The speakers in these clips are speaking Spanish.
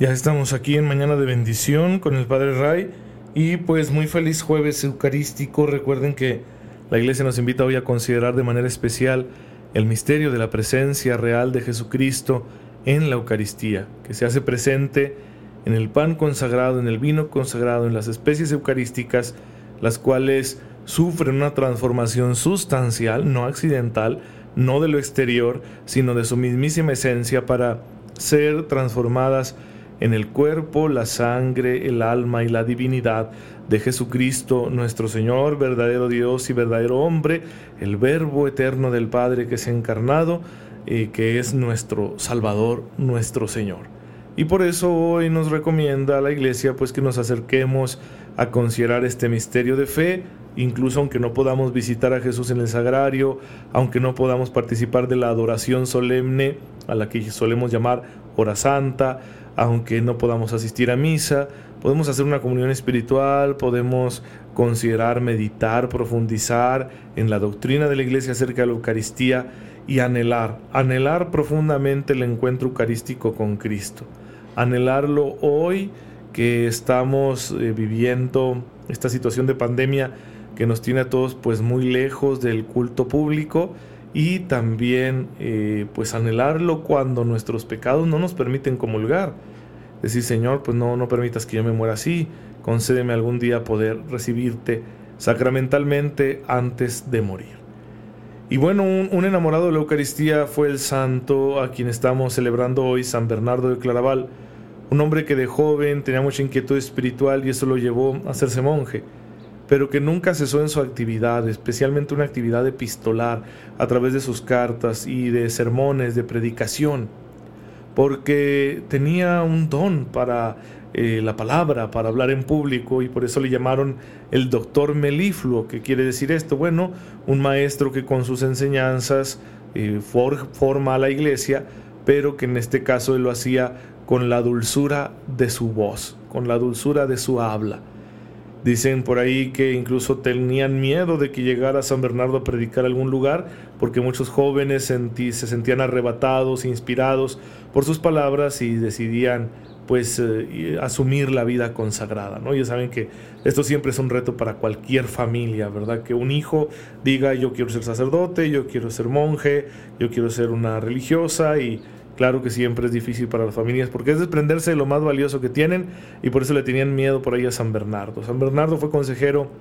Ya estamos aquí en Mañana de Bendición con el Padre Ray y pues muy feliz jueves eucarístico. Recuerden que la iglesia nos invita hoy a considerar de manera especial el misterio de la presencia real de Jesucristo en la Eucaristía, que se hace presente en el pan consagrado, en el vino consagrado, en las especies eucarísticas, las cuales sufren una transformación sustancial, no accidental, no de lo exterior, sino de su mismísima esencia para ser transformadas en el cuerpo, la sangre, el alma y la divinidad de Jesucristo, nuestro Señor, verdadero Dios y verdadero hombre, el Verbo eterno del Padre que se ha encarnado, y que es nuestro Salvador, nuestro Señor. Y por eso hoy nos recomienda a la Iglesia pues que nos acerquemos a considerar este misterio de fe, incluso aunque no podamos visitar a Jesús en el sagrario, aunque no podamos participar de la adoración solemne a la que solemos llamar hora santa, aunque no podamos asistir a misa, podemos hacer una comunión espiritual, podemos considerar, meditar, profundizar en la doctrina de la iglesia acerca de la Eucaristía y anhelar, anhelar profundamente el encuentro eucarístico con Cristo, anhelarlo hoy que estamos eh, viviendo esta situación de pandemia que nos tiene a todos pues muy lejos del culto público y también eh, pues anhelarlo cuando nuestros pecados no nos permiten comulgar. Decir, Señor, pues no, no permitas que yo me muera así, concédeme algún día poder recibirte sacramentalmente antes de morir. Y bueno, un, un, enamorado de la Eucaristía fue el santo a quien estamos celebrando hoy, San Bernardo de Claraval, un hombre que de joven tenía mucha inquietud espiritual y eso lo llevó a hacerse monje pero que nunca cesó en su actividad, especialmente una actividad epistolar a través de sus cartas y de sermones, de predicación, porque tenía un don para eh, la palabra, para hablar en público, y por eso le llamaron el doctor melifluo, que quiere decir esto, bueno, un maestro que con sus enseñanzas eh, forma a la iglesia, pero que en este caso él lo hacía con la dulzura de su voz, con la dulzura de su habla. Dicen por ahí que incluso tenían miedo de que llegara San Bernardo a predicar algún lugar, porque muchos jóvenes se sentían arrebatados, inspirados por sus palabras y decidían pues eh, asumir la vida consagrada, ¿no? Ya saben que esto siempre es un reto para cualquier familia, ¿verdad? Que un hijo diga yo quiero ser sacerdote, yo quiero ser monje, yo quiero ser una religiosa y Claro que siempre es difícil para las familias porque es desprenderse de lo más valioso que tienen y por eso le tenían miedo por ahí a San Bernardo. San Bernardo fue consejero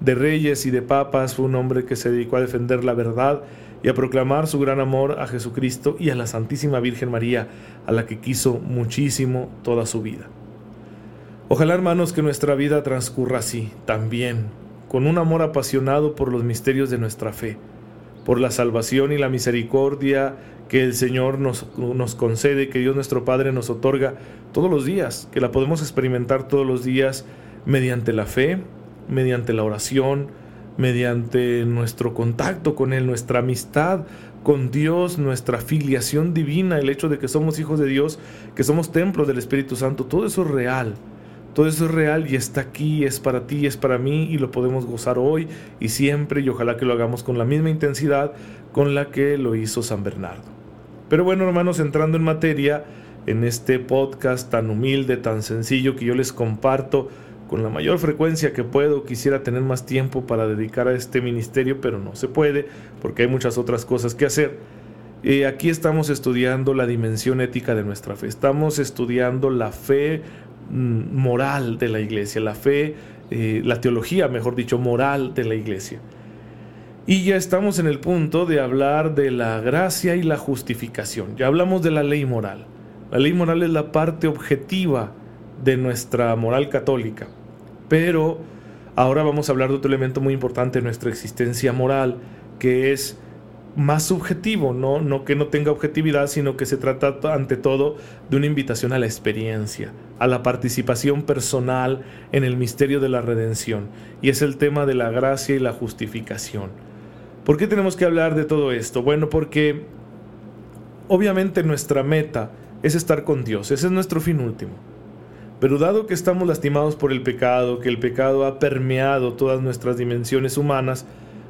de reyes y de papas, fue un hombre que se dedicó a defender la verdad y a proclamar su gran amor a Jesucristo y a la Santísima Virgen María, a la que quiso muchísimo toda su vida. Ojalá hermanos que nuestra vida transcurra así, también, con un amor apasionado por los misterios de nuestra fe, por la salvación y la misericordia que el Señor nos, nos, concede, que Dios nuestro Padre nos otorga todos los días, que la podemos experimentar todos los días mediante la fe, mediante la oración, mediante nuestro contacto con Él, nuestra amistad con Dios, nuestra filiación divina, el hecho de que somos hijos de Dios, que somos templo del Espíritu Santo, todo eso es real. Todo eso es real y está aquí, es para ti, es para mí y lo podemos gozar hoy y siempre y ojalá que lo hagamos con la misma intensidad con la que lo hizo San Bernardo. Pero bueno, hermanos, entrando en materia, en este podcast tan humilde, tan sencillo que yo les comparto con la mayor frecuencia que puedo, quisiera tener más tiempo para dedicar a este ministerio, pero no se puede porque hay muchas otras cosas que hacer. Eh, aquí estamos estudiando la dimensión ética de nuestra fe, estamos estudiando la fe moral de la iglesia, la fe, eh, la teología, mejor dicho, moral de la iglesia. Y ya estamos en el punto de hablar de la gracia y la justificación. Ya hablamos de la ley moral. La ley moral es la parte objetiva de nuestra moral católica. Pero ahora vamos a hablar de otro elemento muy importante de nuestra existencia moral, que es más subjetivo, ¿no? no que no tenga objetividad, sino que se trata ante todo de una invitación a la experiencia, a la participación personal en el misterio de la redención, y es el tema de la gracia y la justificación. ¿Por qué tenemos que hablar de todo esto? Bueno, porque obviamente nuestra meta es estar con Dios, ese es nuestro fin último. Pero dado que estamos lastimados por el pecado, que el pecado ha permeado todas nuestras dimensiones humanas,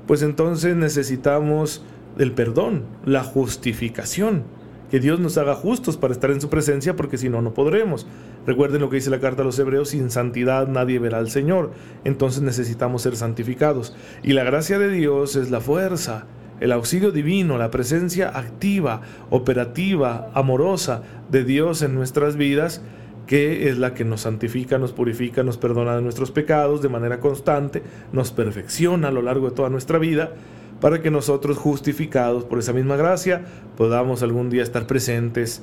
pues entonces necesitamos el perdón, la justificación, que Dios nos haga justos para estar en su presencia, porque si no, no podremos. Recuerden lo que dice la carta a los hebreos, sin santidad nadie verá al Señor, entonces necesitamos ser santificados. Y la gracia de Dios es la fuerza, el auxilio divino, la presencia activa, operativa, amorosa de Dios en nuestras vidas, que es la que nos santifica, nos purifica, nos perdona de nuestros pecados de manera constante, nos perfecciona a lo largo de toda nuestra vida, para que nosotros, justificados por esa misma gracia, podamos algún día estar presentes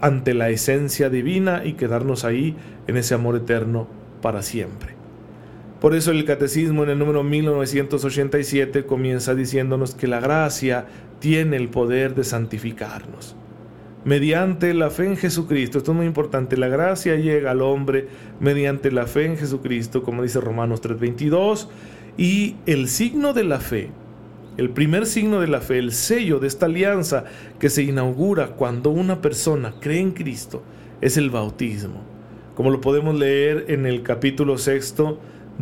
ante la esencia divina y quedarnos ahí en ese amor eterno para siempre. Por eso el catecismo en el número 1987 comienza diciéndonos que la gracia tiene el poder de santificarnos. Mediante la fe en Jesucristo, esto es muy importante, la gracia llega al hombre mediante la fe en Jesucristo, como dice Romanos 3:22, y el signo de la fe, el primer signo de la fe, el sello de esta alianza que se inaugura cuando una persona cree en Cristo, es el bautismo, como lo podemos leer en el capítulo sexto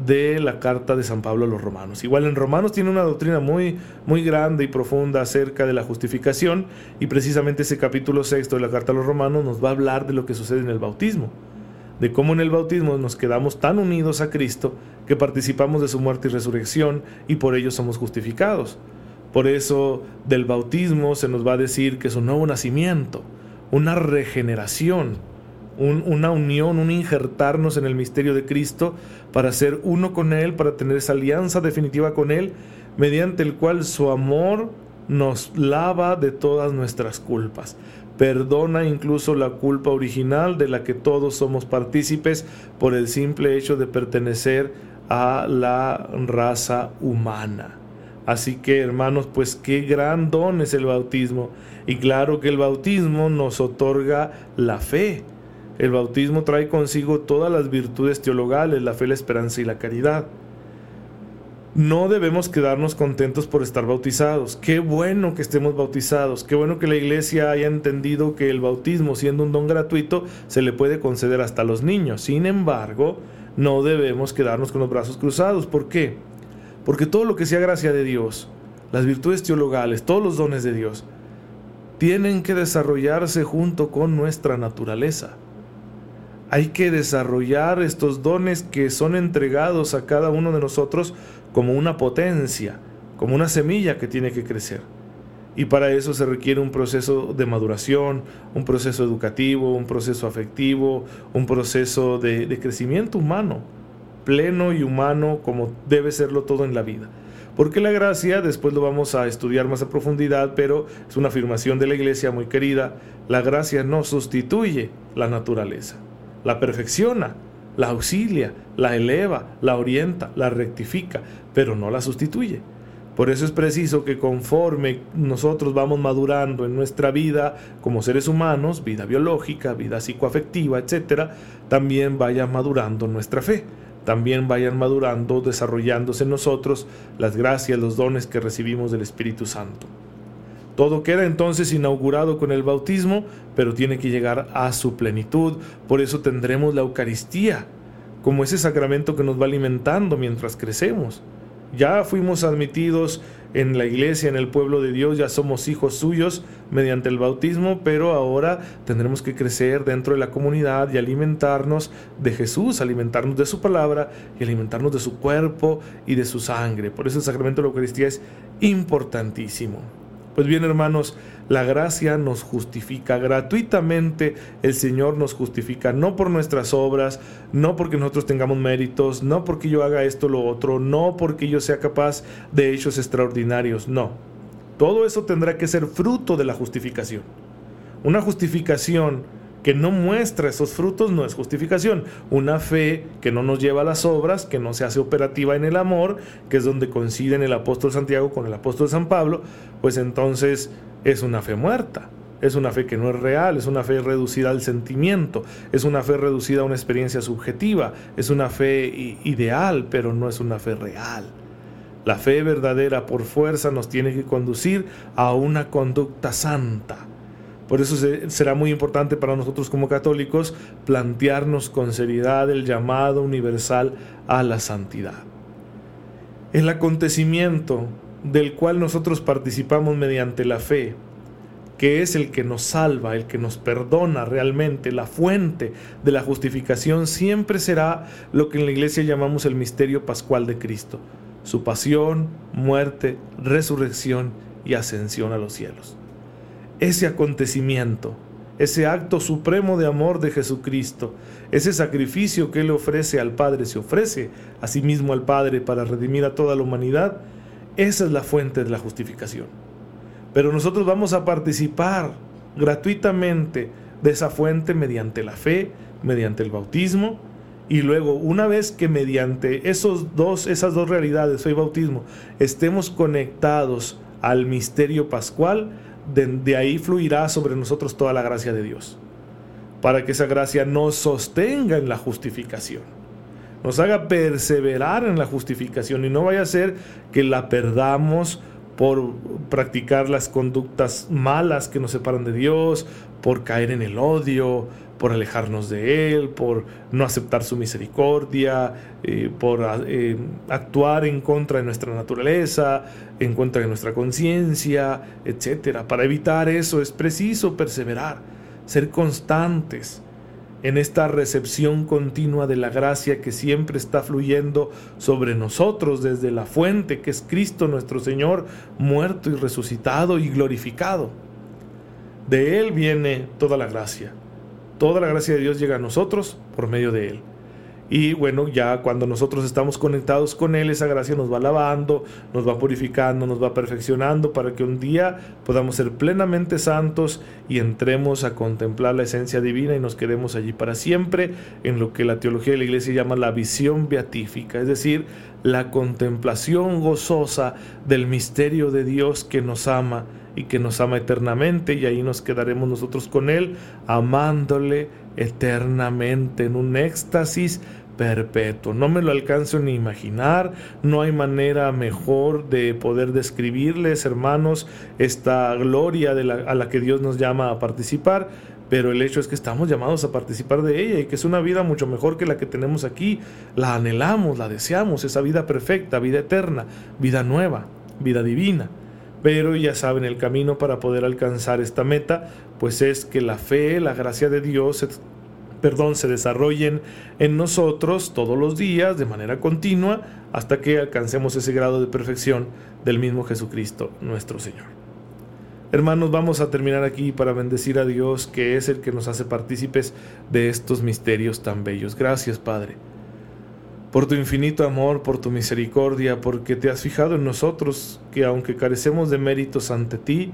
de la carta de San Pablo a los romanos. Igual en Romanos tiene una doctrina muy, muy grande y profunda acerca de la justificación y precisamente ese capítulo sexto de la carta a los romanos nos va a hablar de lo que sucede en el bautismo, de cómo en el bautismo nos quedamos tan unidos a Cristo que participamos de su muerte y resurrección y por ello somos justificados. Por eso del bautismo se nos va a decir que es un nuevo nacimiento, una regeneración, una unión, un injertarnos en el misterio de Cristo para ser uno con Él, para tener esa alianza definitiva con Él, mediante el cual su amor nos lava de todas nuestras culpas. Perdona incluso la culpa original de la que todos somos partícipes por el simple hecho de pertenecer a la raza humana. Así que hermanos, pues qué gran don es el bautismo. Y claro que el bautismo nos otorga la fe el bautismo trae consigo todas las virtudes teologales, la fe, la esperanza y la caridad. No debemos quedarnos contentos por estar bautizados. Qué bueno que estemos bautizados. Qué bueno que la iglesia haya entendido que el bautismo, siendo un don gratuito, se le puede conceder hasta a los niños. Sin embargo, no debemos quedarnos con los brazos cruzados. ¿Por qué? Porque todo lo que sea gracia de Dios, las virtudes teologales, todos los dones de Dios, tienen que desarrollarse junto con nuestra naturaleza. Hay que desarrollar estos dones que son entregados a cada uno de nosotros como una potencia, como una semilla que tiene que crecer. Y para eso se requiere un proceso de maduración, un proceso educativo, un proceso afectivo, un proceso de, crecimiento humano, pleno y humano como debe serlo todo en la vida. Porque la gracia, después lo vamos a estudiar más a profundidad, pero es una afirmación de la iglesia muy querida, la gracia no sustituye la naturaleza la perfecciona, la auxilia, la eleva, la orienta, la rectifica, pero no la sustituye. Por eso es preciso que conforme nosotros vamos madurando en nuestra vida como seres humanos, vida biológica, vida psicoafectiva, etc., también vaya madurando nuestra fe, también vayan madurando, desarrollándose en nosotros las gracias, los dones que recibimos del Espíritu Santo. Todo queda entonces inaugurado con el bautismo, pero tiene que llegar a su plenitud. Por eso tendremos la Eucaristía, como ese sacramento que nos va alimentando mientras crecemos. Ya fuimos admitidos en la iglesia, en el pueblo de Dios, ya somos hijos suyos mediante el bautismo, pero ahora tendremos que crecer dentro de la comunidad y alimentarnos de Jesús, alimentarnos de su palabra y alimentarnos de su cuerpo y de su sangre. Por eso el sacramento de la Eucaristía es importantísimo. Pues bien, hermanos, la gracia nos justifica gratuitamente, el Señor nos justifica, no por nuestras obras, no porque nosotros tengamos méritos, no porque yo haga esto o lo otro, no porque yo sea capaz de hechos extraordinarios, no. Todo eso tendrá que ser fruto de la justificación. Una justificación que no muestra esos frutos no es justificación. Una fe que no nos lleva a las obras, que no se hace operativa en el amor, que es donde coinciden el apóstol Santiago con el apóstol San Pablo, pues entonces es una fe muerta. Es una fe que no es real, es una fe reducida al sentimiento, es una fe reducida a una experiencia subjetiva, es una fe ideal, pero no es una fe real. La fe verdadera por fuerza nos tiene que conducir a una conducta santa. Por eso será muy importante para nosotros como católicos plantearnos con seriedad el llamado universal a la santidad. El acontecimiento del cual nosotros participamos mediante la fe, que es el que nos salva, el que nos perdona realmente, la fuente de la justificación, siempre será lo que en la iglesia llamamos el misterio pascual de Cristo, su pasión, muerte, resurrección y ascensión a los cielos. Ese acontecimiento, ese acto supremo de amor de Jesucristo, ese sacrificio que Él ofrece al Padre, se ofrece a sí mismo al Padre para redimir a toda la humanidad, esa es la fuente de la justificación. Pero nosotros vamos a participar gratuitamente de esa fuente mediante la fe, mediante el bautismo, y luego una vez que mediante esos dos, esas dos realidades, fe y bautismo, estemos conectados al misterio pascual, de, ahí fluirá sobre nosotros toda la gracia de Dios, para que esa gracia nos sostenga en la justificación, nos haga perseverar en la justificación y no vaya a ser que la perdamos por practicar las conductas malas que nos separan de Dios, por caer en el odio, por alejarnos de Él, por no aceptar su misericordia, eh, por eh, actuar en contra de nuestra naturaleza, en contra de nuestra conciencia, etc. Para evitar eso es preciso perseverar, ser constantes, en esta recepción continua de la gracia que siempre está fluyendo sobre nosotros desde la fuente que es Cristo nuestro Señor, muerto y resucitado y glorificado. De Él viene toda la gracia. Toda la gracia de Dios llega a nosotros por medio de Él. Y bueno, ya cuando nosotros estamos conectados con Él, esa gracia nos va lavando, nos va purificando, nos va perfeccionando para que un día podamos ser plenamente santos y entremos a contemplar la esencia divina y nos quedemos allí para siempre en lo que la teología de la iglesia llama la visión beatífica, es decir, la contemplación gozosa del misterio de Dios que nos ama y que nos ama eternamente y ahí nos quedaremos nosotros con Él amándole eternamente en un éxtasis perpetuo. No me lo alcanzo ni imaginar, no hay manera mejor de poder describirles, hermanos, esta gloria de la, a la que Dios nos llama a participar, pero el hecho es que estamos llamados a participar de ella y que es una vida mucho mejor que la que tenemos aquí. La anhelamos, la deseamos, esa vida perfecta, vida eterna, vida nueva, vida divina. Pero ya saben, el camino para poder alcanzar esta meta, pues es que la fe, la gracia de Dios, perdón, se desarrollen en nosotros todos los días de manera continua hasta que alcancemos ese grado de perfección del mismo Jesucristo, nuestro Señor. Hermanos, vamos a terminar aquí para bendecir a Dios, que es el que nos hace partícipes de estos misterios tan bellos. Gracias, Padre por tu infinito amor, por tu misericordia, porque te has fijado en nosotros, que aunque carecemos de méritos ante ti,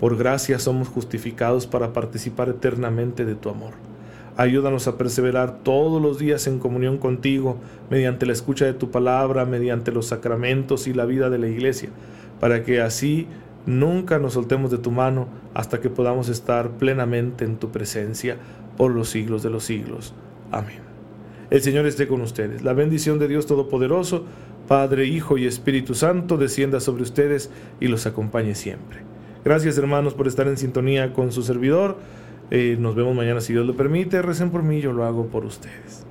por gracia somos justificados para participar eternamente de tu amor. Ayúdanos a perseverar todos los días en comunión contigo, mediante la escucha de tu palabra, mediante los sacramentos y la vida de la iglesia, para que así nunca nos soltemos de tu mano hasta que podamos estar plenamente en tu presencia por los siglos de los siglos. Amén. El Señor esté con ustedes. La bendición de Dios Todopoderoso, Padre, Hijo y Espíritu Santo, descienda sobre ustedes y los acompañe siempre. Gracias hermanos por estar en sintonía con su servidor. Eh, nos vemos mañana si Dios lo permite. Recen por mí, yo lo hago por ustedes.